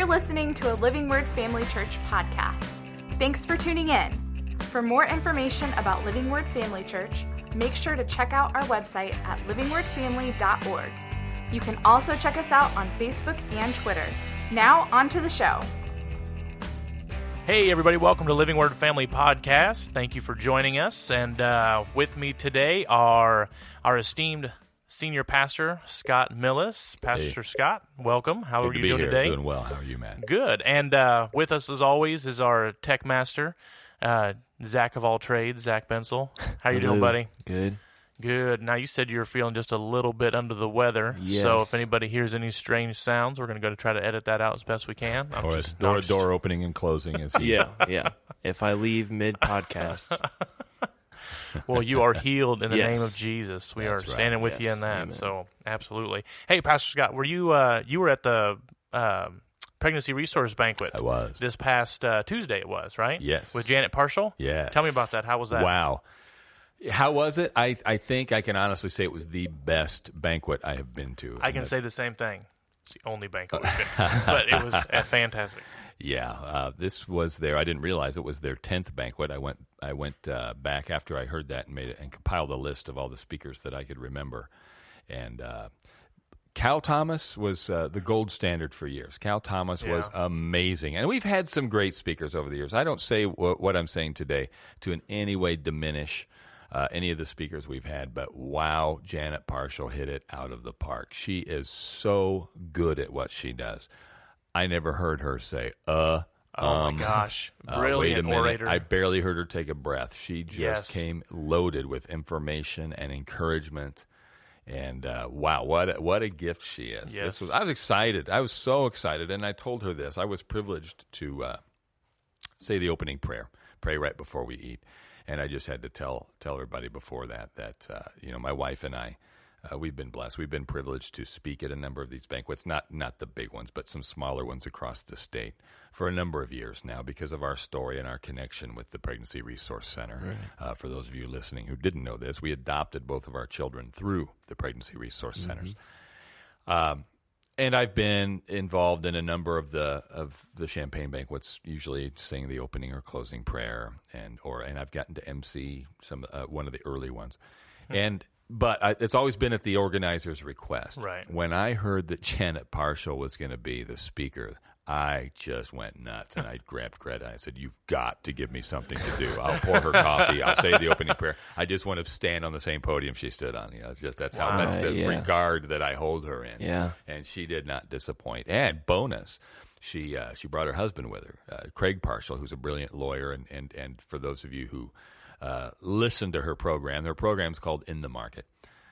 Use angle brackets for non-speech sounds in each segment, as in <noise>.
You're listening to a Living Word Family Church podcast. Thanks for tuning in. For more information about Living Word Family Church, make sure to check out our website at livingwordfamily.org. You can also check us out on Facebook and Twitter. Now, on to the show. Hey, everybody, welcome to Living Word Family Podcast. Thank you for joining us. And uh, with me today are our esteemed senior pastor, Scott Millis. Pastor Hey. Scott, welcome. How Good are to you be doing here. today? Doing well. How are you, man? Good. And uh, with us, as always, is our tech master, uh, Zach of all trades, Zach Bensel. How you doing, buddy? Good. Good. Now you said you were feeling just a little bit under the weather. So if anybody hears any strange sounds, we're going to go to try to edit that out as best we can. I'm Or just- a door, just- door opening and closing. Is he? <laughs> Yeah, yeah. If I leave mid podcast, <laughs> <laughs> Well, you are healed in the Yes. name of Jesus. We That's are right. standing with you in that. Amen. So absolutely. Hey, Pastor Scott, were you uh, you were at the um pregnancy resource banquet? I was. this past uh, Tuesday. It was right. Yes. with Janet Parshall. Yes. Tell me about that. How was that? Wow. How was it? I, I think I can honestly say it was the best banquet I have been to. I can say the same thing. It's the only banquet we've been to, <laughs> but it was uh, fantastic. Yeah, uh, this was their. I didn't realize it was their tenth banquet. I went. I went uh, back after I heard that and made it and compiled a list of all the speakers that I could remember. And uh, Cal Thomas was uh, the gold standard for years. Cal Thomas was amazing, and we've had some great speakers over the years. I don't say w- what I'm saying today to in any way diminish. Uh, any of the speakers we've had, but wow, Janet Parshall hit it out of the park. She is so good at what she does. I never heard her say, uh, Oh um, my gosh, uh, brilliant wait a minute. orator. I barely heard her take a breath. She just Yes. came loaded with information and encouragement. And uh, wow, what a, what a gift she is! Yes. This was, I was excited. I was so excited, and I told her this. I was privileged to uh, say the opening prayer, pray right before we eat, and I just had to tell tell everybody before that that uh, you know my wife and I. Uh, we've been blessed. We've been privileged to speak at a number of these banquets, not not the big ones, but some smaller ones across the state for a number of years now because of our story and our connection with the Pregnancy Resource Center. Uh, for those of you listening who didn't know this, we adopted both of our children through the Pregnancy Resource Centers. Um, and I've been involved in a number of the of the champagne banquets, usually saying the opening or closing prayer, and or and I've gotten to MC some uh, one of the early ones, and but I, it's always been at the organizer's request. Right. When I heard that Janet Parshall was going to be the speaker, I just went nuts, and I <laughs> grabbed Greta and I said, "You've got to give me something to do. I'll pour her coffee. I'll say the opening prayer. I just want to stand on the same podium she stood on. You know, it's just that's how that's the Yeah. regard that I hold her in." Yeah. and she did not disappoint. And bonus, she uh, she brought her husband with her, uh, Craig Parshall, who's a brilliant lawyer. And and and for those of you who uh, listen to her program, her program's called In the Market.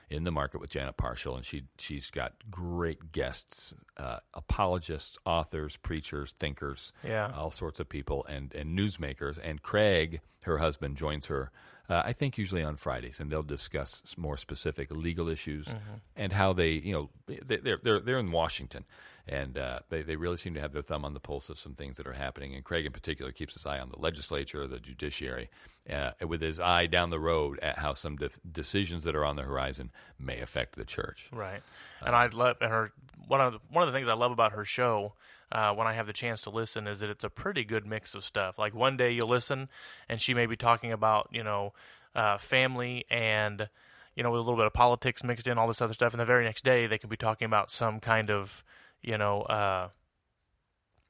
In the Market with Janet Parshall, and she she's got great guests, uh, apologists, authors, preachers, thinkers, Yeah. all sorts of people, and and newsmakers. And Craig, her husband, joins her. Uh, I think usually on Fridays, and they'll discuss more specific legal issues and how they, you know, they, they're they're they're in Washington, and uh, they they really seem to have their thumb on the pulse of some things that are happening. And Craig, in particular, keeps his eye on the legislature, the judiciary, uh, with his eye down the road at how some de- decisions that are on the horizon may affect the church. Right. And I love and her one of the, one of the things I love about her show uh, when I have the chance to listen is that it's a pretty good mix of stuff. Like one day you'll listen and she may be talking about you know uh, family and you know with a little bit of politics mixed in all this other stuff, and the very next day they can be talking about some kind of you know. Uh,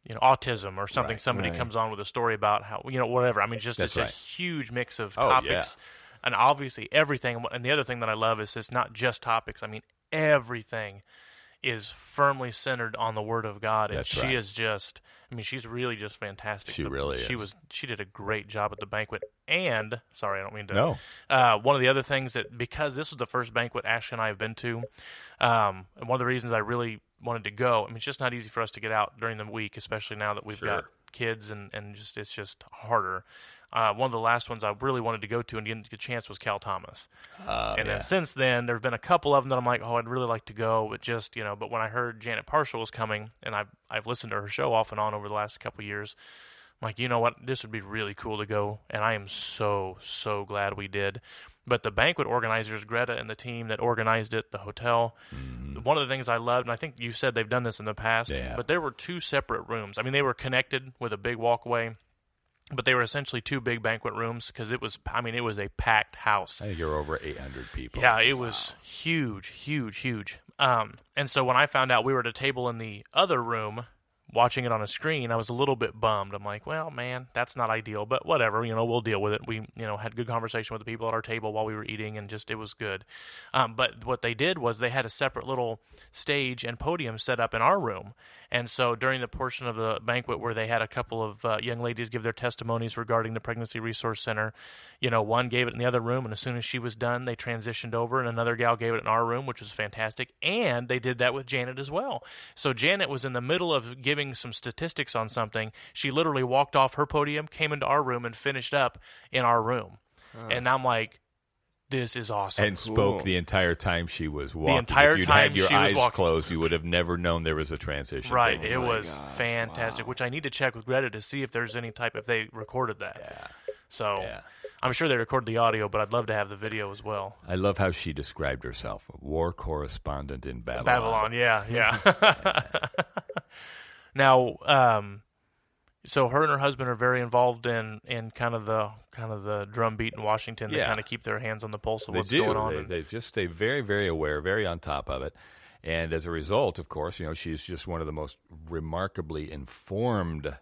you know, autism or something. Right, Somebody right. comes on with a story about how you know whatever. I mean, just That's it's right. a huge mix of Oh, yeah. topics and obviously everything and the other thing that i love is it's not just topics i mean everything is firmly centered on the word of god and That's she right. is just i mean she's really just fantastic She The- really she is. was she did a great job at the banquet and sorry i don't mean to No. uh, one of the other things that because this was the first banquet ashley and i have been to um, and one of the reasons i really wanted to go i mean it's just not easy for us to get out during the week especially now that we've Sure. got kids and, and just it's just harder uh, one of the last ones I really wanted to go to and didn't get a chance was Cal Thomas. Uh, and yeah. then since then, there have been a couple of them that I'm like, oh, I'd really like to go, but just you know. But when I heard Janet Parshall was coming, and I've I've listened to her show off and on over the last couple of years, I'm like, you know what, this would be really cool to go, and I am so so glad we did. But the banquet organizers, Greta and the team that organized it, the hotel, one of the things I loved, and I think you said they've done this in the past, Yeah. but there were two separate rooms. I mean, they were connected with a big walkway, but they were essentially two big banquet rooms because it was, I mean, it was a packed house. I think you're over 800 people. Yeah, it was huge, huge, huge. Um, and so when I found out we were at a table in the other room watching it on a screen, I was a little bit bummed. I'm like, well, man, that's not ideal, but whatever. You know, we'll deal with it. We, you know, had good conversation with the people at our table while we were eating, and just it was good. Um, but what they did was they had a separate little stage and podium set up in our room. And so during the portion of the banquet where they had a couple of uh, young ladies give their testimonies regarding the Pregnancy Resource Center, you know, one gave it in the other room, and as soon as she was done, they transitioned over, and another gal gave it in our room, which was fantastic. And they did that with Janet as well. So Janet was in the middle of giving some statistics on something. She literally walked off her podium, came into our room, and finished up in our room. And I'm like, this is awesome. and spoke the entire time she was walking. The entire if you'd time had your she was eyes walking. closed, you would have never known there was a transition. Right, taking it place. was gosh, fantastic. wow. Which I need to check with Greta to see if there's any type if they recorded that. Yeah. So Yeah. I'm sure they recorded the audio, but I'd love to have the video as well. I love how she described herself, a war correspondent in Babylon. Babylon, yeah, yeah. <laughs> <laughs> now, um, so her and her husband are very involved in in kind of the kind of the drumbeat in Washington. They Yeah. kind of keep their hands on the pulse of They what's do. going on. They, and- they just stay very, very aware, very on top of it. And as a result, of course, you know, she's just one of the most remarkably informed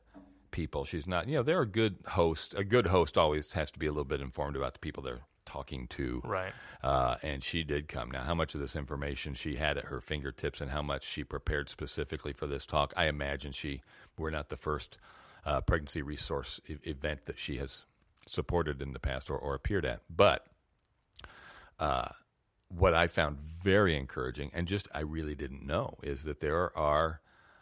people. She's not, you know, they're a good host. A good host always has to be a little bit informed about the people they're talking to. right. Uh, and she did come. Now, how much of this information she had at her fingertips and how much she prepared specifically for this talk, I imagine she, we're not the first uh, pregnancy resource e- event that she has supported in the past or, or appeared at. But uh, what I found very encouraging, and just I really didn't know, is that there are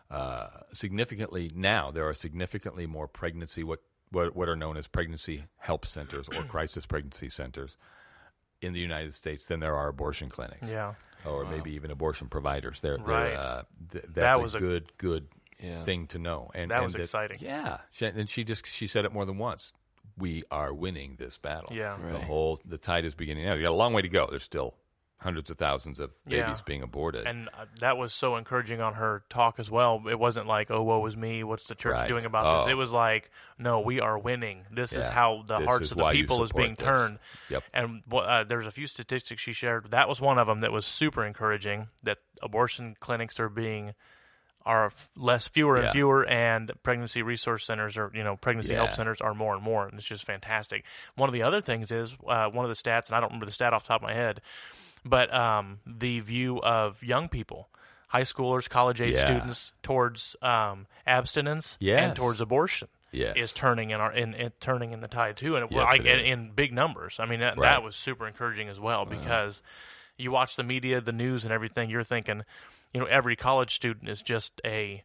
uh, significantly now there are significantly more pregnancy what what, what are known as pregnancy help centers or <clears throat> crisis pregnancy centers in the United States than there are abortion clinics Yeah. or maybe even abortion providers. They're, they're, Right. uh, th- that's That was a- good good Yeah. thing to know. And That and was exciting. Yeah, she, and she just she said it more than once. We are winning this battle. Yeah. the whole the tide is beginning now. You got a long way to go. There's still hundreds of thousands of babies Yeah. being aborted. And uh, that was so encouraging on her talk as well. It wasn't like, "Oh, woe is me. What's the church Right. doing about Oh. this?" It was like, "No, we are winning. This is how the This hearts of the people is being this. turned." Yep. And uh, there's a few statistics she shared. That was one of them that was super encouraging. That abortion clinics are being are less fewer and Yeah. fewer, and pregnancy resource centers or you know pregnancy help centers are more and more, and it's just fantastic. One of the other things is uh, one of the stats, and I don't remember the stat off the top of my head, but um, the view of young people, high schoolers, college age Yeah. students towards um, abstinence Yes. and towards abortion. Is turning in our in, in turning in the tide too, and it, Yes, like, it in, in big numbers. I mean, that, Right. Uh-huh. that was super encouraging as well because you watch the media, the news, and everything. You're thinking, you know, every college student is just a,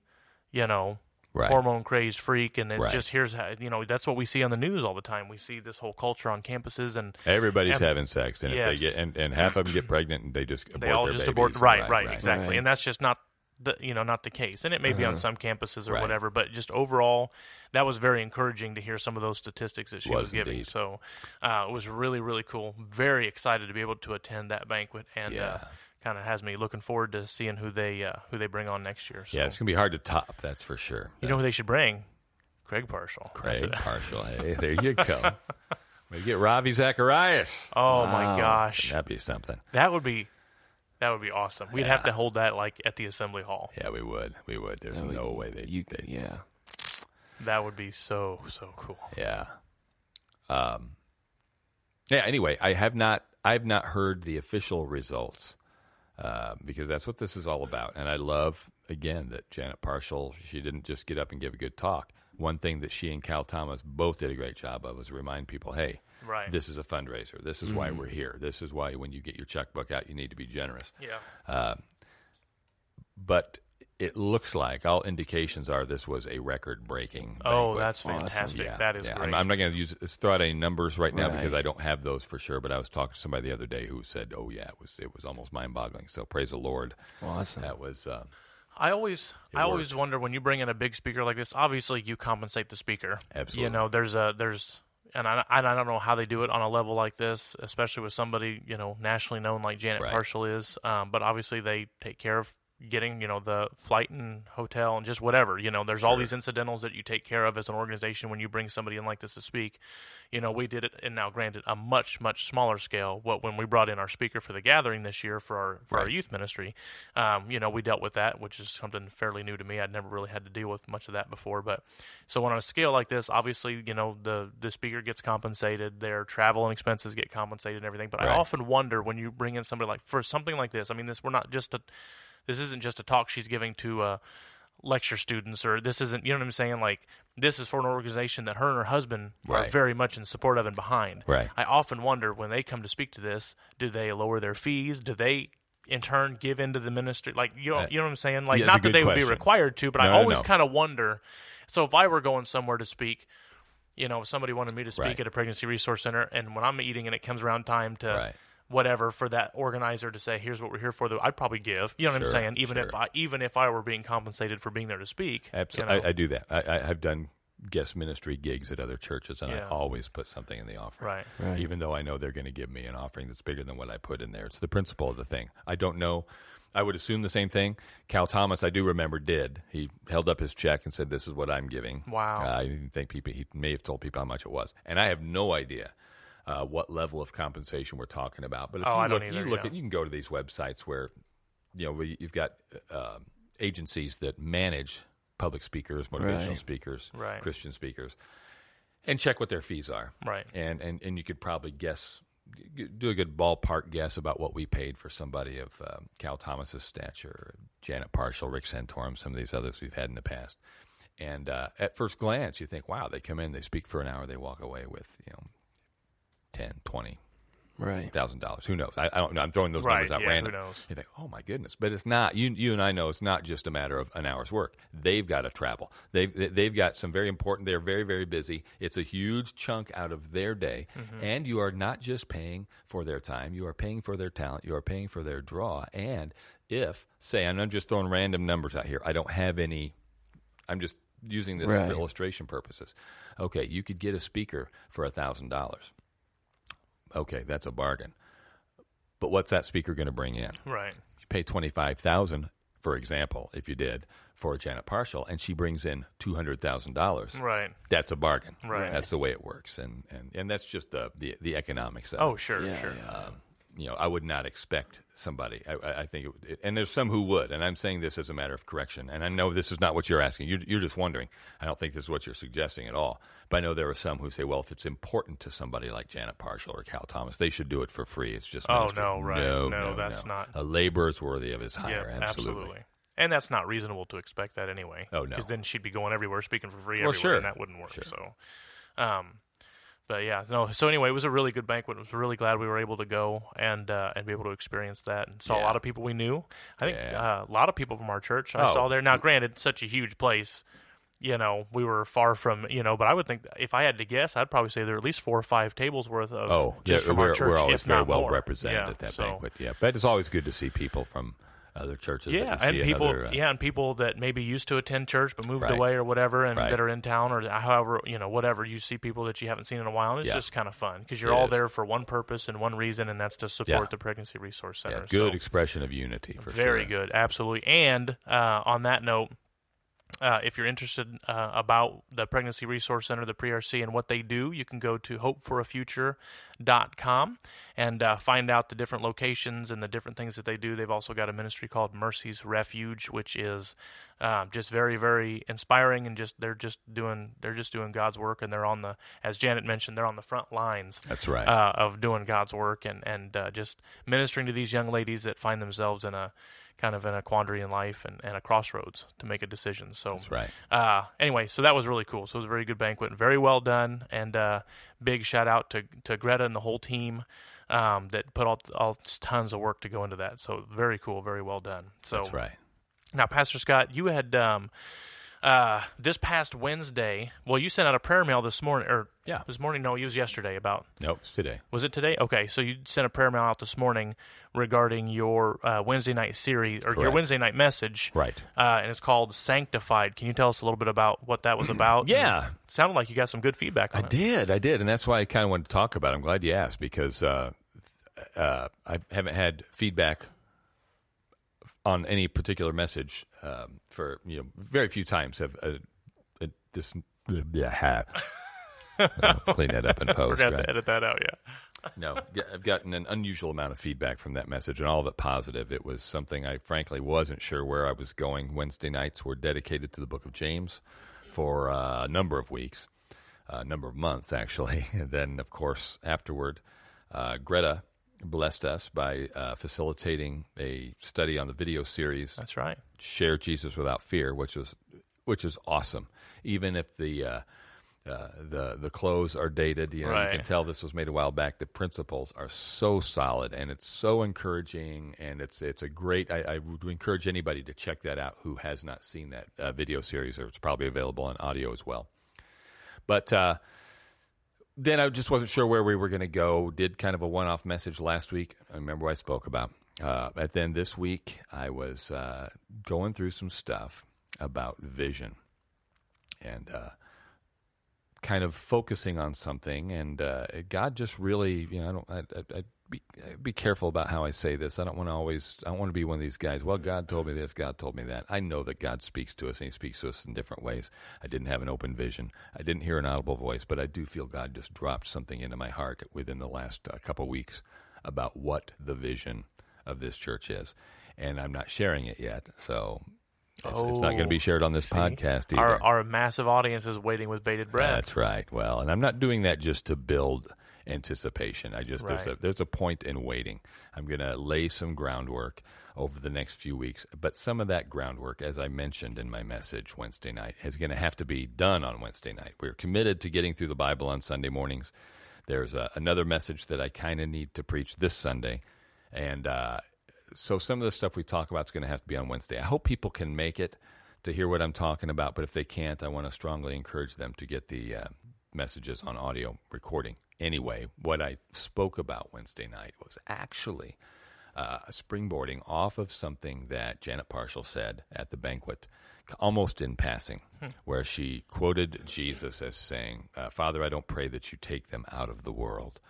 you know, Right. hormone crazed freak, and it's Right. just here's how you know that's what we see on the news all the time. We see this whole culture on campuses, and Everybody's having sex, and if they get and, and half of them get pregnant, and they just abort they all just abort. Right, right, exactly, Right. and that's just not the you know not the case, and it may be on some campuses or Uh-huh. Whatever, but just overall, that was very encouraging to hear some of those statistics that she was, Was giving. So uh, it was really really cool. Very excited to be able to attend that banquet, and uh, Yeah. Kind of has me looking forward to seeing who they uh, who they bring on next year. So. Yeah, it's gonna be hard to top. That's for sure. you know who they should bring? Craig Parshall. That's Craig it. Parshall. <laughs> Hey, there you go. We get Ravi Zacharias. Oh Wow. my gosh, That'd be something. that would be that would be awesome. We'd have to hold that like at the assembly hall. Yeah, we would. We would. There's Oh, no way they. You, they yeah. That would be so so cool. Yeah. Um. Yeah. Anyway, I have not. I have not heard the official results uh, because that's what this is all about. And I love again that Janet Parshall, She didn't just get up and give a good talk. One thing that she and Cal Thomas both did a great job of was remind people, hey, Right. this is a fundraiser. This is why we're here. This is why when you get your checkbook out, you need to be generous. Yeah. But it looks like all indications are this was a record-breaking. Oh, banquet. that's Awesome. fantastic. Yeah, That is yeah. great. I'm, I'm not going to use let's throw out any numbers right now Right. because I don't have those for sure. But I was talking to somebody the other day who said, "Oh yeah, it was it was almost mind-boggling." So praise the Lord. Awesome. That was uh, I always, It I always wonder when you bring in a big speaker like this. Obviously, you compensate the speaker. Absolutely. You know, there's a there's and I, I don't know how they do it on a level like this, especially with somebody you know nationally known like Janet Right. Parshall is. Um, but obviously they take care of getting you know the flight and hotel and just whatever. You know, there's all these incidentals that you take care of as an organization when you bring somebody in like this to speak. You know, we did it, and now granted, a much much smaller scale. What when we brought in our speaker for the gathering this year for our for our youth ministry, um, you know, we dealt with that, which is something fairly new to me. I'd never really had to deal with much of that before. But so on a scale like this, obviously, you know, the the speaker gets compensated, their travel and expenses get compensated, and everything. But I often wonder when you bring in somebody like for something like this. I mean, this we're not just a this isn't just a talk she's giving to uh, lecture students, or this isn't you know what I'm saying. Like this is for an organization that her and her husband are very much in support of and behind. Right. I often wonder when they come to speak to this, do they lower their fees? Do they in turn give into the ministry? Like you know, Uh, you know what I'm saying? Like yeah, not that they would be required to, but I No, no, always no. kind of wonder. So if I were going somewhere to speak, you know, if somebody wanted me to speak Right. at a pregnancy resource center, and when I'm eating and it comes around time to Right. Whatever for that organizer to say, here's what we're here for, though I'd probably give. You know what Sure, I'm saying? Even if. I even if I were being compensated for being there to speak. Absolutely, you know? I, I do that. I, I have done guest ministry gigs at other churches, and I always put something in the offering. Right. Right. Even though I know they're going to give me an offering that's bigger than what I put in there. It's the principle of the thing. I don't know. I would assume the same thing. Cal Thomas, I do remember, did. He held up his check and said, "This is what I'm giving." Wow. Uh, I didn't think people. He may have told people how much it was, and I have no idea. Uh, what level of compensation we're talking about? But if Oh, you I don't look, either, you look yeah. at, you can go to these websites where, you know, where you've got uh, agencies that manage public speakers, motivational Right. speakers, Right. Christian speakers, and check what their fees are. Right. And and and you could probably guess, do a good ballpark guess about what we paid for somebody of um, Cal Thomas's stature, Janet Parshall, Rick Santorum, some of these others we've had in the past. And uh, at first glance, you think, wow, they come in, they speak for an hour, they walk away with you know, ten, twenty Right. thousand dollars. Who knows? I, I don't know. I'm throwing those Right, numbers out yeah, who random. knows? You think, oh my goodness, but it's not. You you and I know it's not just a matter of an hour's work. They've got to travel. They've they- they've got some very important. They're very very busy. It's a huge chunk out of their day, Mm-hmm. and you are not just paying for their time. You are paying for their talent. You are paying for their draw. And if say, and I'm just throwing random numbers out here. I don't have any. I'm just using this Right. for illustration purposes. Okay, you could get a speaker for a thousand dollars. Okay, that's a bargain. But what's that speaker going to bring in? Right. You pay twenty five thousand, for example, if you did for Janet Parshall, and she brings in two hundred thousand dollars. Right. That's a bargain. Right. That's the way it works, and and, and that's just the, the the economics. Of Oh, sure, Yeah, sure. yeah. Um, you know, I would not expect somebody. I, I I think, it, would- and there's some who would, and I'm saying this as a matter of correction. And I know this is not what you're asking. You're, you're just wondering. I don't think this is what you're suggesting at all. But I know there are some who say, well, if it's important to somebody like Janet Parshall or Cal Thomas, they should do it for free. It's just Oh, ministry. no, right. no, No, no, that's no. not- A labor is worthy of his yeah, hire. absolutely. And that's not reasonable to expect that anyway. Oh, no. Because then she'd be going everywhere speaking for free Well, everywhere, sure. and that wouldn't work. Sure. So, um, but yeah, no. So anyway, it was a really good banquet. I was really glad we were able to go and uh, and be able to experience that and saw a lot of people we knew. I think Yeah. uh, a lot of people from our church I Oh. saw there. Now, granted, such a huge place. You know, we were far from you know, but I would think if I had to guess, I'd probably say there are at least four or five tables worth of Oh, just yeah, from we're, our church, we're always very well more. represented Yeah, at that so- banquet. Yeah, but it's always good to see people from other churches. Yeah, and people, another, uh, yeah, and people that maybe used to attend church but moved Right. away or whatever, and Right. that are in town or however you know whatever. You see people that you haven't seen in a while, and it's Yeah. just kind of fun because you're It all is. there for one purpose and one reason, and that's to support Yeah. the pregnancy resource center. yeah, good So, expression of unity for sure. very sure. good, absolutely. And uh, on that note. Uh, if you're interested uh, about the Pregnancy Resource Center, the PRC, and what they do, you can go to hopeforafuture.com and uh, find out the different locations and the different things that they do. They've also got a ministry called Mercy's Refuge, which is um, just very, very inspiring, and just they're just doing they're just doing God's work, and they're on the as Janet mentioned, they're on the front lines That's right. uh, of doing God's work and and uh, just ministering to these young ladies that find themselves in a kind of in a quandary in life and, and a crossroads to make a decision. So That's right. uh, anyway, so that was really cool. So it was a very good banquet, and very well done, and uh, big shout out to to Greta and the whole team um, that put all, all tons of work to go into that. So very cool, very well done. So That's right. now, Pastor Scott, you had um, uh, this past Wednesday, well, you sent out a prayer mail this morning, or Yeah. this morning. No, it was yesterday. About Nope, it's today. was it today? Okay, so you sent a prayer mail out this morning regarding your uh, Wednesday night series or your Wednesday night message, Right. Uh, and it's called Sanctified. Can you tell us a little bit about what that was about? Yeah. It sounded like you got some good feedback. On it. I it. did, I did, and that's why I kind of wanted to talk about. it. I'm glad you asked because uh, uh, I haven't had feedback on any particular message um, for you know very few times. Have uh, uh, this yeah hat. clean that up in We're <laughs> post. have right? to edit that out. Yeah. No, I've gotten an unusual amount of feedback from that message, and all of it positive. It was something I frankly wasn't sure where I was going. Wednesday nights were dedicated to the Book of James for uh, a number of weeks, a number of months actually. And <laughs> then, of course, afterward, uh, Greta blessed us by uh, facilitating a study on the video series That's right. share Jesus without fear, which is which is awesome. Even if the uh, uh, the the clothes are dated, you know, you can tell this was made a while back. The principles are so solid, and it's so encouraging, and it's it's a great. I, I would encourage anybody to check that out who has not seen that uh, video series, or it's probably available on audio as well. But uh, then I just wasn't sure where we were going to go. Did kind of a one off message last week. I remember what I spoke about. Uh, but then this week, I was uh, going through some stuff about vision and uh, kind of focusing on something. And uh, God just really, you know, I don't, I, I, I'd be, be careful about how I say this. I don't want to always, I don't want to be one of these guys. Well, God told me this, God told me that. I know that God speaks to us, and He speaks to us in different ways. I didn't have an open vision. I didn't hear an audible voice, but I do feel God just dropped something into my heart within the last uh, couple weeks about what the vision of this church is. And I'm not sharing it yet, so it's, it's not going to be shared on this See? podcast either. Our our massive audience is waiting with bated breath. That's right. Well, and I'm not doing that just to build anticipation. I just there's a there's a point in waiting. I'm going to lay some groundwork over the next few weeks, but some of that groundwork, as I mentioned in my message Wednesday night, is going to have to be done on Wednesday night. We're committed to getting through the Bible on Sunday mornings. There's a, another message that I kind of need to preach this Sunday, and uh, so some of the stuff we talk about is going to have to be on Wednesday. I hope people can make it to hear what I'm talking about, but if they can't, I want to strongly encourage them to get the uh, messages on audio recording. Anyway, what I spoke about Wednesday night was actually uh, springboarding off of something that Janet Parshall said at the banquet, almost in passing, where she quoted Jesus as saying, uh, Father, I don't pray that you take them out of the world.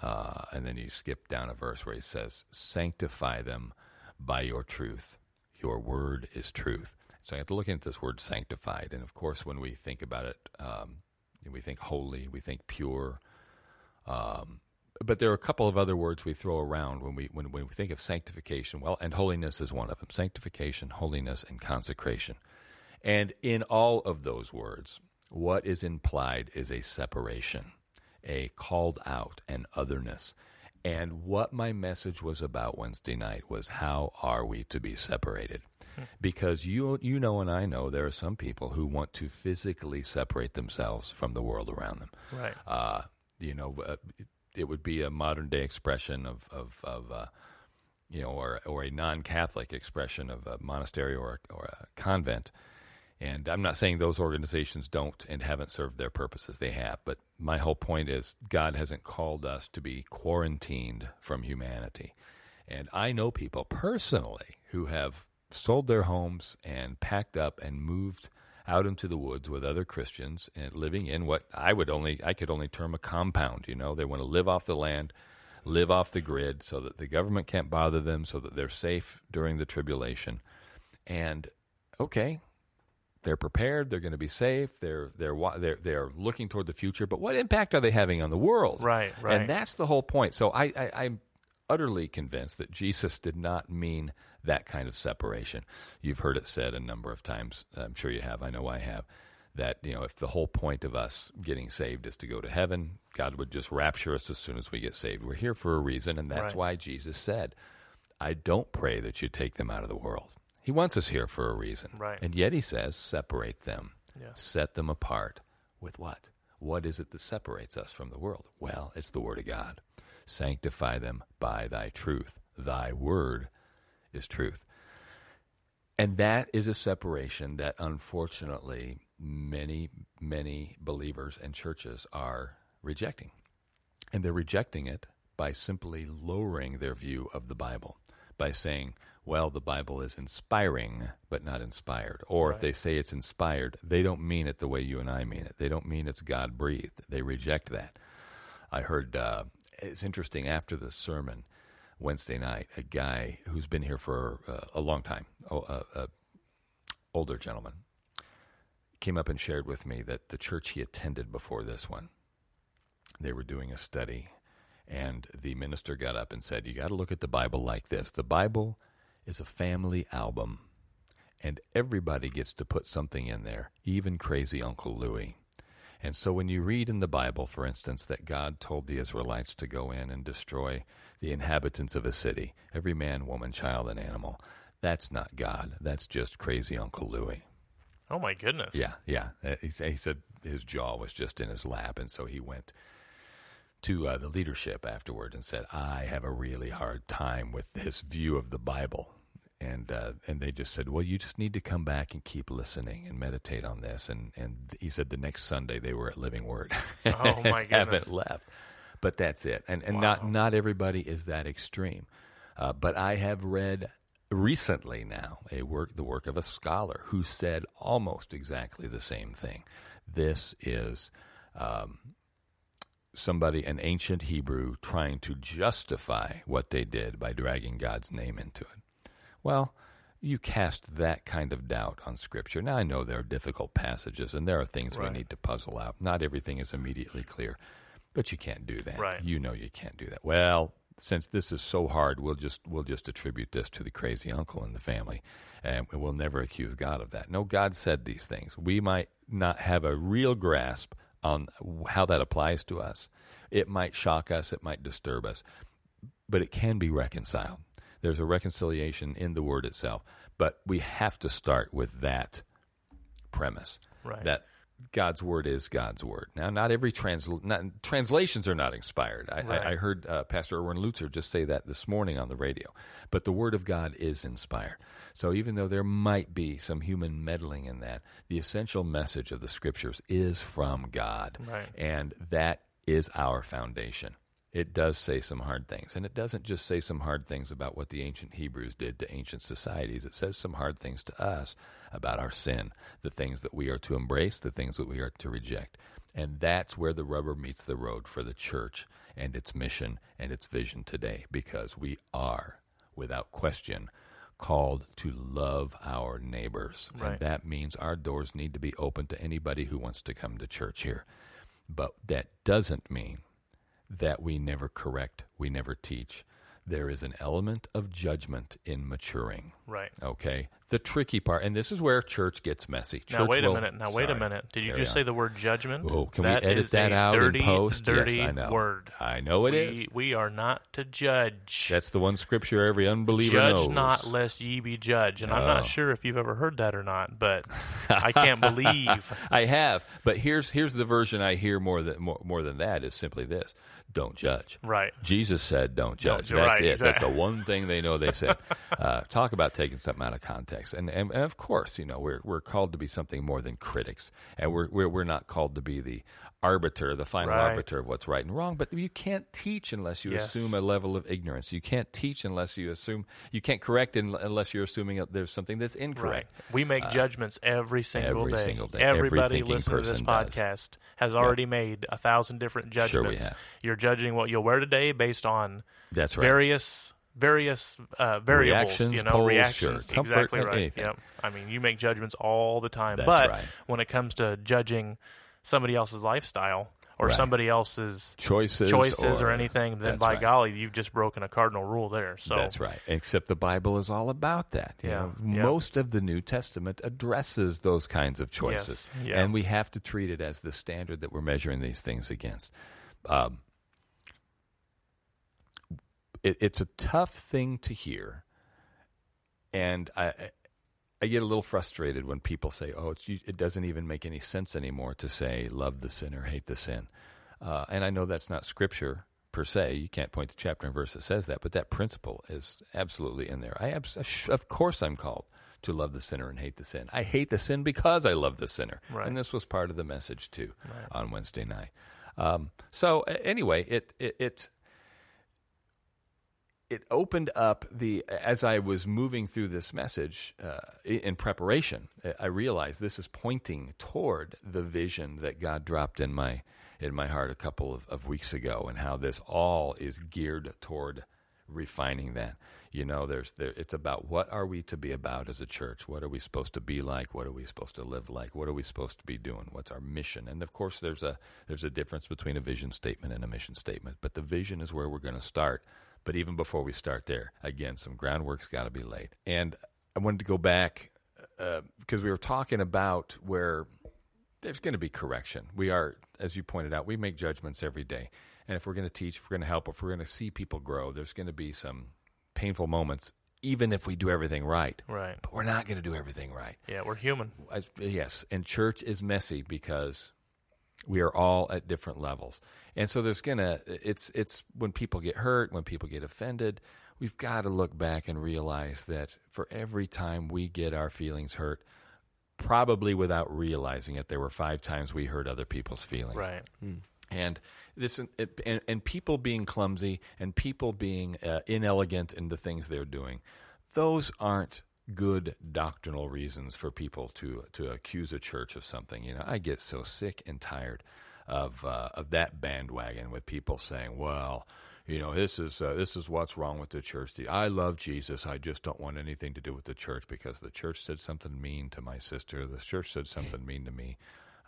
Uh, and then you skip down a verse where he says, Sanctify them by your truth. Your word is truth. So I have to look into this word sanctified. And of course, when we think about it, um, we think holy, we think pure. Um, but there are a couple of other words we throw around when we when, when we think of sanctification. Well, and holiness is one of them. Sanctification, holiness, and consecration. And in all of those words, what is implied is a separation, a called out, an otherness. And what my message was about Wednesday night was how are we to be separated? Because you you know and I know there are some people who want to physically separate themselves from the world around them Right. uh, you know, uh, it, it would be a modern day expression of of, of uh, you know, or or a non Catholic expression of a monastery or a, or a convent. And I'm not saying those organizations don't and haven't served their purposes; they have. But my whole point is, God hasn't called us to be quarantined from humanity. And I know people personally who have sold their homes and packed up and moved out into the woods with other Christians and living in what I would only I could only term a compound, you know. They want to live off the land, live off the grid so that the government can't bother them so that they're safe during the tribulation. And okay, they're prepared, they're going to be safe, they're they're they're they're looking toward the future, but what impact are they having on the world? Right, right. And that's the whole point. So I, I I'm utterly convinced that Jesus did not mean that kind of separation. You've heard it said a number of times. I'm sure you have. I know I have. That you know, if the whole point of us getting saved is to go to heaven, God would just rapture us as soon as we get saved. We're here for a reason, and that's Right. why Jesus said, "I don't pray that you take them out of the world." He wants us here for a reason, Right. And yet He says, "Separate them, Yes. set them apart." With what? What is it that separates us from the world? Well, it's the Word of God. Sanctify them by thy truth. Thy word is truth. And that is a separation that unfortunately many, many believers and churches are rejecting. And they're rejecting it by simply lowering their view of the Bible, by saying, well, the Bible is inspiring, but not inspired. Or right. if they say it's inspired, they don't mean it the way you and I mean it. They don't mean it's God breathed. They reject that. I heard, uh, it's interesting, after the sermon Wednesday night, a guy who's been here for uh, a long time, a, a older gentleman, came up and shared with me that the church he attended before this one, they were doing a study, and the minister got up and said, You got to look at the Bible like this. The Bible is a family album, and everybody gets to put something in there, even crazy Uncle Louie. And so when you read in the Bible, for instance, that God told the Israelites to go in and destroy the inhabitants of a city, every man, woman, child, and animal, that's not God. That's just crazy Uncle Louie. Oh my goodness. Yeah, yeah. Uh, he, he said his jaw was just in his lap, and so he went to uh, the leadership afterward and said, "I have a really hard time with this view of the Bible." And uh, and they just said, "Well, you just need to come back and keep listening and meditate on this." And and he said the next Sunday they were at Living Word. <laughs> Oh my goodness! haven't left, but that's it. And and wow. not not everybody is that extreme. Uh, but I have read recently now a work the work of a scholar who said almost exactly the same thing. This is um, somebody, an ancient Hebrew, trying to justify what they did by dragging God's name into it. Well, you cast that kind of doubt on Scripture. Now, I know there are difficult passages and there are things right. we need to puzzle out. Not everything is immediately clear, but you can't do that. Right. You know you can't do that. Well, since this is so hard, we'll just we'll just attribute this to the crazy uncle in the family, and we'll never accuse God of that. No, God said these things. We might not have a real grasp on how that applies to us. It might shock us, it might disturb us, but it can be reconciled. There's a reconciliation in the word itself, but we have to start with that premise right. that God's word is God's word. Now, not every transl- not, translations are not inspired. I, right. I, I heard uh, Pastor Erwin Lutzer just say that this morning on the radio. But the word of God is inspired. So even though there might be some human meddling in that, the essential message of the scriptures is from God. Right. And that is our foundation. It does say some hard things. And it doesn't just say some hard things about what the ancient Hebrews did to ancient societies. It says some hard things to us about our sin, the things that we are to embrace, the things that we are to reject. And that's where the rubber meets the road for the church and its mission and its vision today, because we are, without question, called to love our neighbors. Right. And that means our doors need to be open to anybody who wants to come to church here. But that doesn't mean that we never correct, we never teach. There is an element of judgment in maturing. Right. Okay the tricky part, and this is where church gets messy. Church now wait will, a minute. Now wait sorry, a minute. Did you just on. say the word judgment? Oh, can that we edit that out dirty, in post? Dirty yes, I know. word. I know it we, is. we, are not to judge. That's the one scripture every unbeliever judge knows. not, lest ye be judged. And I'm Oh. not sure if you've ever heard that or not, but <laughs> I can't believe. <laughs> I have, but here's here's the version I hear more than more, more than that is simply this: don't judge. Right. Jesus said, "Don't judge." Don't- That's right, it. exactly. That's the one thing they know. They said, <laughs> uh, "Talk about taking something out of context." And, and and of course, you know, we're we're called to be something more than critics, and we're we're, we're not called to be the arbiter, the final Right. arbiter of what's right and wrong. But you can't teach unless you Yes. assume a level of ignorance. You can't teach unless you assume. You can't correct unless you're assuming that there's something that's Right. incorrect. We make uh, judgments every single every day. single day. Every Everybody thinking listening to this person does. podcast has already made a thousand different Sure we judgments. have. You're judging what you'll wear today based on That's right. various various uh, variables. Reactions, you know, polls, reactions. sure. Comfort, exactly right. anything. Yep. I mean, you make judgments all the time, That's but right. when it comes to judging somebody else's lifestyle or Right. somebody else's choices, choices or, anything, then by right. golly, you've just broken a cardinal rule there. So That's right. Except the Bible is all about that. you Yeah, know. yeah. Most of the New Testament addresses those kinds of choices. Yes, yeah. And we have to treat it as the standard that we're measuring these things against. Um, it, it's a tough thing to hear. And I, I- get a little frustrated when people say, "Oh, it's, it doesn't even make any sense anymore to say love the sinner, hate the sin." Uh, and I know that's not scripture per se. You can't point to chapter and verse that says that, but that principle is absolutely in there. I abs- of course I'm called to love the sinner and hate the sin. I hate the sin because I love the sinner. Right. And this was part of the message too on Wednesday night. Um, so anyway, it it. it it opened up the as I was moving through this message uh, in preparation. I realized this is pointing toward the vision that God dropped in my in my heart a couple of, of weeks ago, and how this all is geared toward refining that. You know, there's there, it's about what are we to be about as a church? What are we supposed to be like? What are we supposed to live like? What are we supposed to be doing? What's our mission? And of course, there's a there's a difference between a vision statement and a mission statement. But the vision is where we're going to start. But even before we start there, again, some groundwork's got to be laid. And I wanted to go back uh, because we were talking about where there's going to be correction. We are, as you pointed out, we make judgments every day. And if we're going to teach, if we're going to help, if we're going to see people grow, there's going to be some painful moments, even if we do everything right. Right. But we're not going to do everything right. Yeah, we're human. Yes, and church is messy because we are all at different levels, and so there's gonna it's it's when people get hurt, when people get offended, we've got to look back and realize that for every time we get our feelings hurt, probably without realizing it, there were five times we hurt other people's feelings. Right. and this it, and, and people being clumsy and people being uh, inelegant in the things they're doing those aren't good doctrinal reasons for people to to accuse a church of something you know i get so sick and tired of uh, of that bandwagon with people saying well you know this is uh, this is what's wrong with the church the, i love jesus i just don't want anything to do with the church because the church said something mean to my sister the church said something mean to me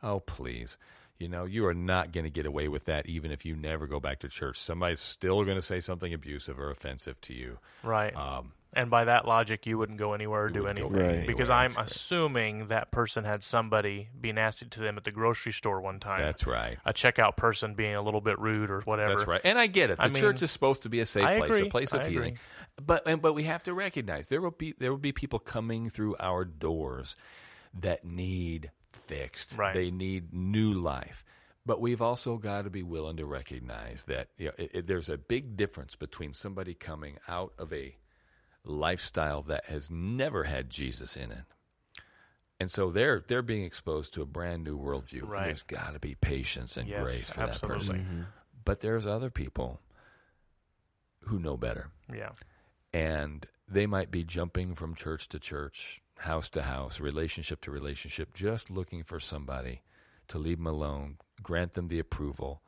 Oh, please. You know, you are not going to get away with that even if you never go back to church. Somebody's still going to say something abusive or offensive to you. Right. Um, and by that logic, you wouldn't go anywhere or do anything Right. because anywhere. I'm assuming that person had somebody be nasty to them at the grocery store one time. That's right. a checkout person being a little bit rude or whatever. That's right. And I get it. The I mean, church is supposed to be a safe I place, agree. a place of I healing. agree. But and, but we have to recognize there will be there will be people coming through our doors that need fixed. Right. They need new life. But we've also got to be willing to recognize that you know, it, it, there's a big difference between somebody coming out of a lifestyle that has never had Jesus in it. And so they're they're being exposed to a brand new worldview. Right. There's got to be patience and Yes, grace for absolutely. that person. Mm-hmm. But there's other people who know better. Yeah. And they might be jumping from church to church, house to house, relationship to relationship, just looking for somebody to leave them alone, grant them the approval,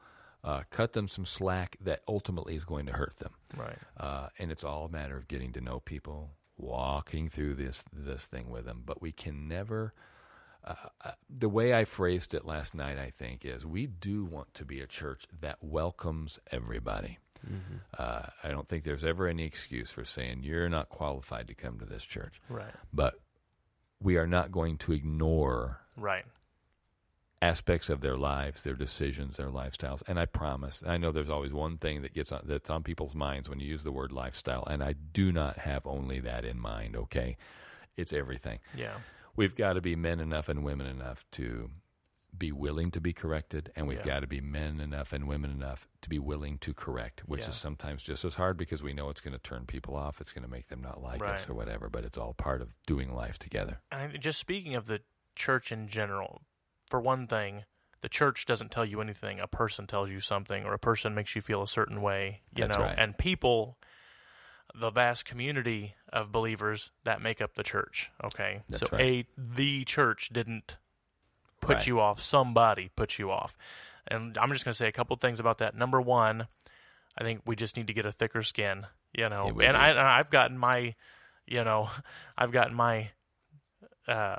uh, cut them some slack that ultimately is going to hurt them. Right. Uh, and it's all a matter of getting to know people, walking through this this thing with them. But we can never. Uh, uh, the way I phrased it last night, I think, is we do want to be a church that welcomes everybody. Uh, I don't think there's ever any excuse for saying you're not qualified to come to this church. Right. But we are not going to ignore Right. Aspects of their lives, their decisions, their lifestyles. And I promise, I know there's always one thing that gets on, that's on people's minds when you use the word lifestyle, and I do not have only that in mind. Okay, it's everything. Yeah. We've got to be men enough and women enough to be willing to be corrected, and we've Yeah. got to be men enough and women enough to be willing to correct, which Yeah. is sometimes just as hard because we know it's going to turn people off, it's going to make them not like us or whatever. But it's all part of doing life together. And just speaking of the church in general, for one thing, the church doesn't tell you anything. A person tells you something, or a person makes you feel a certain way. You That's know, right. and people, the vast community of believers that make up the church. Okay, That's so right. a the church didn't put Right. you off. Somebody put you off, and I'm just going to say a couple things about that. Number one, I think we just need to get a thicker skin. You know, and do. I, I've gotten my, you know, <laughs> I've gotten my, uh,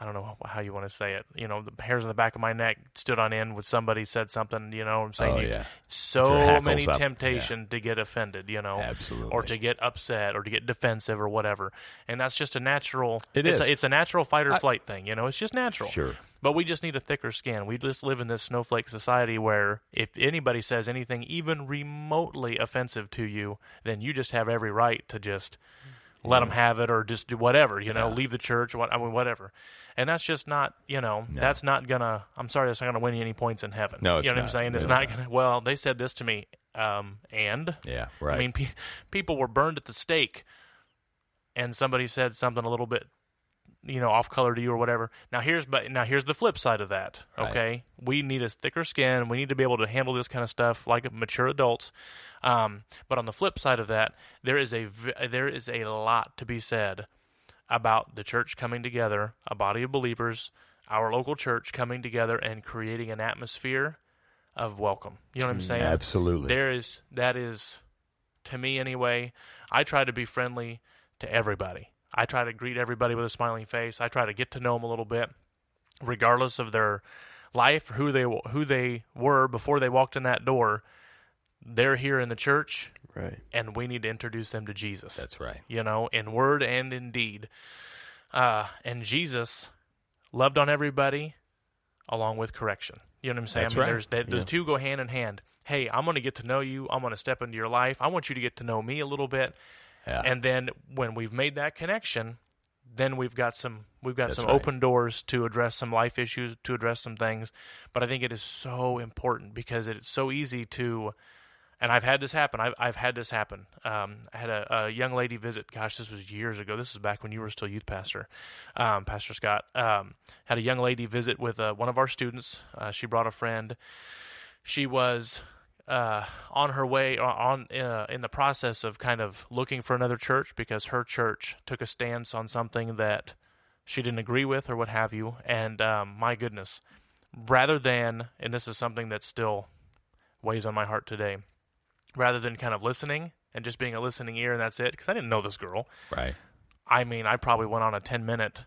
I don't know how you want to say it. You know, the hairs on the back of my neck stood on end when somebody said something. You know, what I'm saying Oh, yeah. so many up. temptation to get offended. You know, Absolutely. or to get upset or to get defensive or whatever. And that's just a natural. It it's is. A, it's a natural fight or I- flight thing. You know, it's just natural. Sure. But we just need a thicker skin. We just live in this snowflake society where if anybody says anything even remotely offensive to you, then you just have every right to just let them have it or just do whatever, you know, Yeah. leave the church, what I mean, whatever. And that's just not, you know, No. that's not gonna. I'm sorry, that's not gonna win you any points in heaven. No, it's you know what I'm saying? It's It's not, not. gonna. Well, they said this to me, um, and Yeah. Right. I mean, pe- people were burned at the stake and somebody said something a little bit you know off color to you or whatever. Now here's but now here's the flip side of that Right. okay? We need a thicker skin. We need to be able to handle this kind of stuff like mature adults. Um, but on the flip side of that there is a there is a lot to be said about the church coming together a body of believers our local church coming together and creating an atmosphere of welcome. You know what i'm saying? Absolutely. there is that is to me anyway i try to be friendly to everybody i try to greet everybody with a smiling face i try to get to know them a little bit regardless of their life or who they who they were before they walked in that door they're here in the church Right. and we need to introduce them to jesus That's right. you know, in word and in deed. Uh, and Jesus loved on everybody along with correction. You know what I'm saying? That's I mean, right. there's that, the Yeah. two go hand in hand. Hey, I'm going to get to know you. I'm going to step into your life. I want you to get to know me a little bit. Yeah. And then when we've made that connection, then we've got some we've got That's some right. open doors to address some life issues, to address some things. But I think it is so important because it's so easy to and I've had this happen. I've, I've had this happen. Um, I had a, a young lady visit. Gosh, this was years ago. This was back when you were still youth pastor, um, Pastor Scott. Um, had a young lady visit with uh, one of our students. Uh, she brought a friend. She was uh, on her way on uh, in the process of kind of looking for another church because her church took a stance on something that she didn't agree with or what have you. And um, my goodness, rather than and this is something that still weighs on my heart today rather than kind of listening and just being a listening ear and that's it because i didn't know this girl right. i mean i probably went on a 10 minute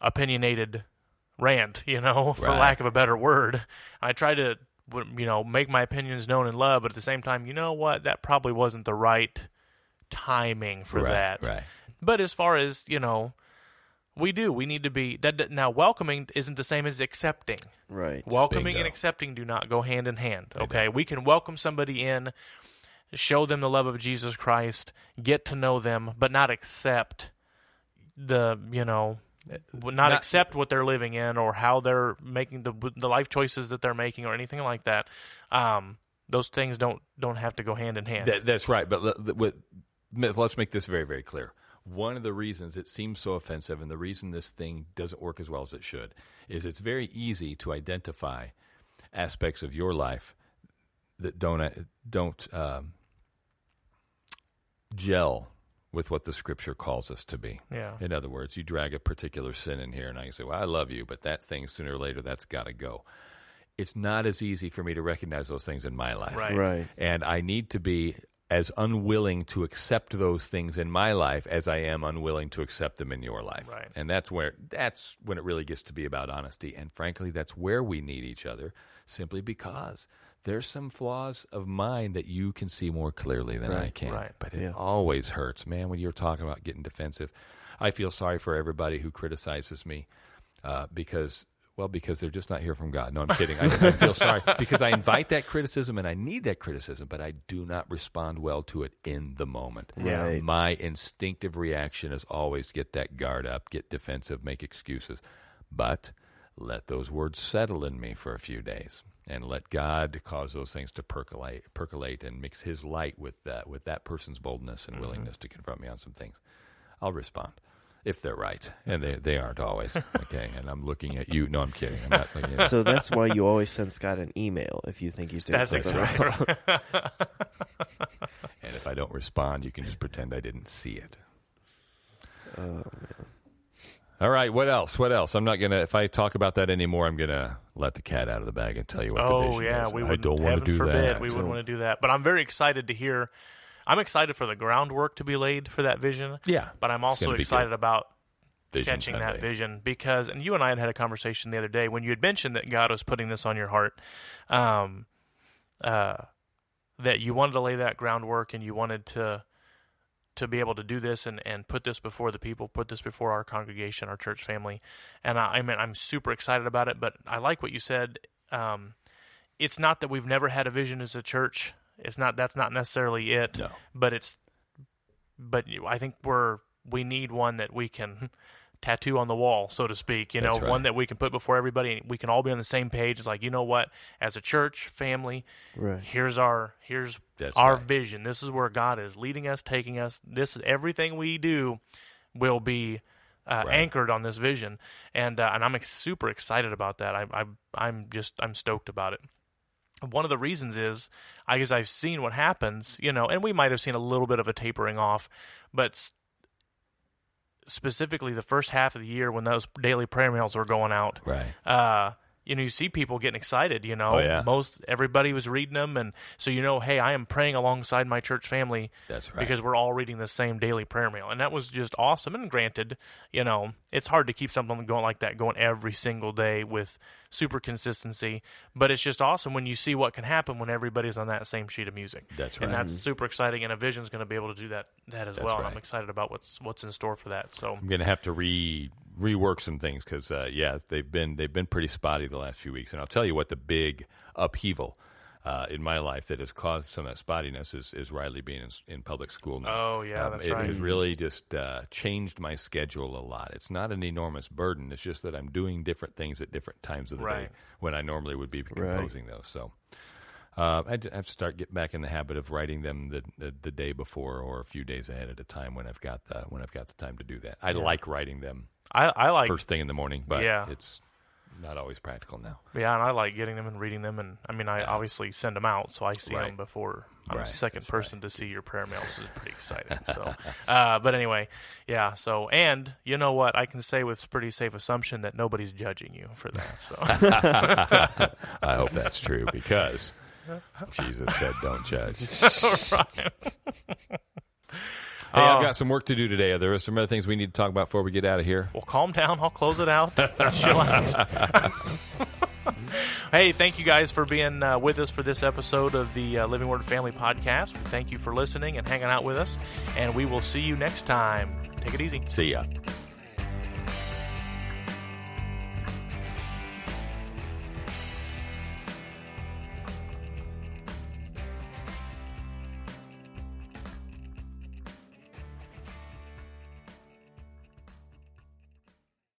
opinionated rant you know <laughs> for Right. lack of a better word i tried to you know make my opinions known in love but at the same time you know what that probably wasn't the right timing for right. that Right. but as far as you know we do we need to be that now welcoming isn't the same as accepting Right. Welcoming Bingo. and accepting do not go hand in hand. Okay, we can welcome somebody in, show them the love of Jesus Christ, get to know them, but not accept the you know, not, Not- accept what they're living in or how they're making the the life choices that they're making or anything like that. Um, those things don't don't have to go hand in hand. That, that's right. But let, let- with, let's make this very, very clear. One of the reasons it seems so offensive and the reason this thing doesn't work as well as it should is it's very easy to identify aspects of your life that don't don't um, gel with what the scripture calls us to be. yeah, In other words, you drag a particular sin in here, and I can say, "Well, I love you," but that thing sooner or later that's got to go. It's not as easy for me to recognize those things in my life, Right. Right. and I need to be as unwilling to accept those things in my life as I am unwilling to accept them in your life. Right. And that's where that's when it really gets to be about honesty. And frankly, that's where we need each other simply because there's some flaws of mine that you can see more clearly than I can. right. But it Yeah. always hurts, man, when you're talking about getting defensive. I feel sorry for everybody who criticizes me uh, because well, because they're just not here from God. No, I'm kidding. I, I feel sorry <laughs> because I invite that criticism and I need that criticism, but I do not respond well to it in the moment. Right. My instinctive reaction is always get that guard up, get defensive, make excuses. But let those words settle in me for a few days and let God cause those things to percolate, percolate and mix his light with that, with that person's boldness and mm-hmm. willingness to confront me on some things. I'll respond if they're right, and they they aren't always. <laughs> Okay, and I'm looking at you. No, I'm kidding. I'm not looking at So that's why you always send Scott an email if you think he's doing that's something exactly wrong. right. <laughs> And if I don't respond, you can just pretend I didn't see it. Oh, All right, what else? What else? I'm not gonna. If I talk about that anymore, I'm gonna let the cat out of the bag and tell you what the Oh vision yeah, is. we I don't want to do forbid, that. We wouldn't want to do that. But I'm very excited to hear. I'm excited for the groundwork to be laid for that vision. Yeah, But I'm also excited good. about Vision catching that vision because, and you and I had had a conversation the other day when you had mentioned that God was putting this on your heart, um, uh, that you wanted to lay that groundwork and you wanted to to be able to do this and, and put this before the people, put this before our congregation, our church family, and I, I mean I'm super excited about it. But I like what you said. Um, it's not that we've never had a vision as a church. It's not that's not necessarily it No. but it's but I think we're we need one that we can tattoo on the wall, so to speak. You know, right. one that we can put before everybody, and we can all be on the same page. It's like, you know what? As a church family, Right. here's our here's That's our right. vision. This is where God is leading us, taking us. This is everything we do will be uh, Right. anchored on this vision, and uh, and I'm ex- super excited about that. I, I I'm just I'm stoked about it. One of the reasons is I guess I've seen what happens, you know, and we might have seen a little bit of a tapering off, but specifically the first half of the year when those daily prayer mails were going out, Right. uh, you know, you see people getting excited. You know, Oh, yeah. most everybody was reading them, and so you know, hey, I am praying alongside my church family That's right. because we're all reading the same daily prayer mail, and that was just awesome. And granted, you know, it's hard to keep something going like that going every single day with super consistency, but it's just awesome when you see what can happen when everybody's on that same sheet of music. That's right. and that's super exciting. And a vision's going to be able to do that that as That's well. And right. I'm excited about what's what's in store for that. So I'm gonna have to re rework some things because uh, yeah, they've been they've been pretty spotty the last few weeks, and I'll tell you what the big upheaval. Uh, in my life, that has caused some of that spottiness is, is Riley being in, in public school now. Oh, yeah, that's it right. has really just uh, changed my schedule a lot. It's not an enormous burden. It's just that I'm doing different things at different times of the day when I normally would be Right. composing those. So uh, I d- I have to start get back in the habit of writing them the, the the day before or a few days ahead at a time when I've got the, when I've got the time to do that. I like writing them I, I like first thing in the morning, but Yeah. it's not always practical now. Yeah, and I like getting them and reading them, and I mean, I Yeah. obviously send them out, so I see Right. them before. I'm Right, the second that's person to see your prayer mails, is pretty exciting. So, <laughs> uh, but anyway, yeah. So, and you know what? I can say with pretty safe assumption that nobody's judging you for that. So, <laughs> I hope that's true because <laughs> Jesus said, "Don't judge." Hey, I've got some work to do today. There are some other things we need to talk about before we get out of here. well, calm down. I'll close it out. <laughs> Chill out. <laughs> hey, thank you guys for being uh, with us for this episode of the uh, Living Word Family Podcast. Thank you for listening and hanging out with us, and we will see you next time. Take it easy. See ya.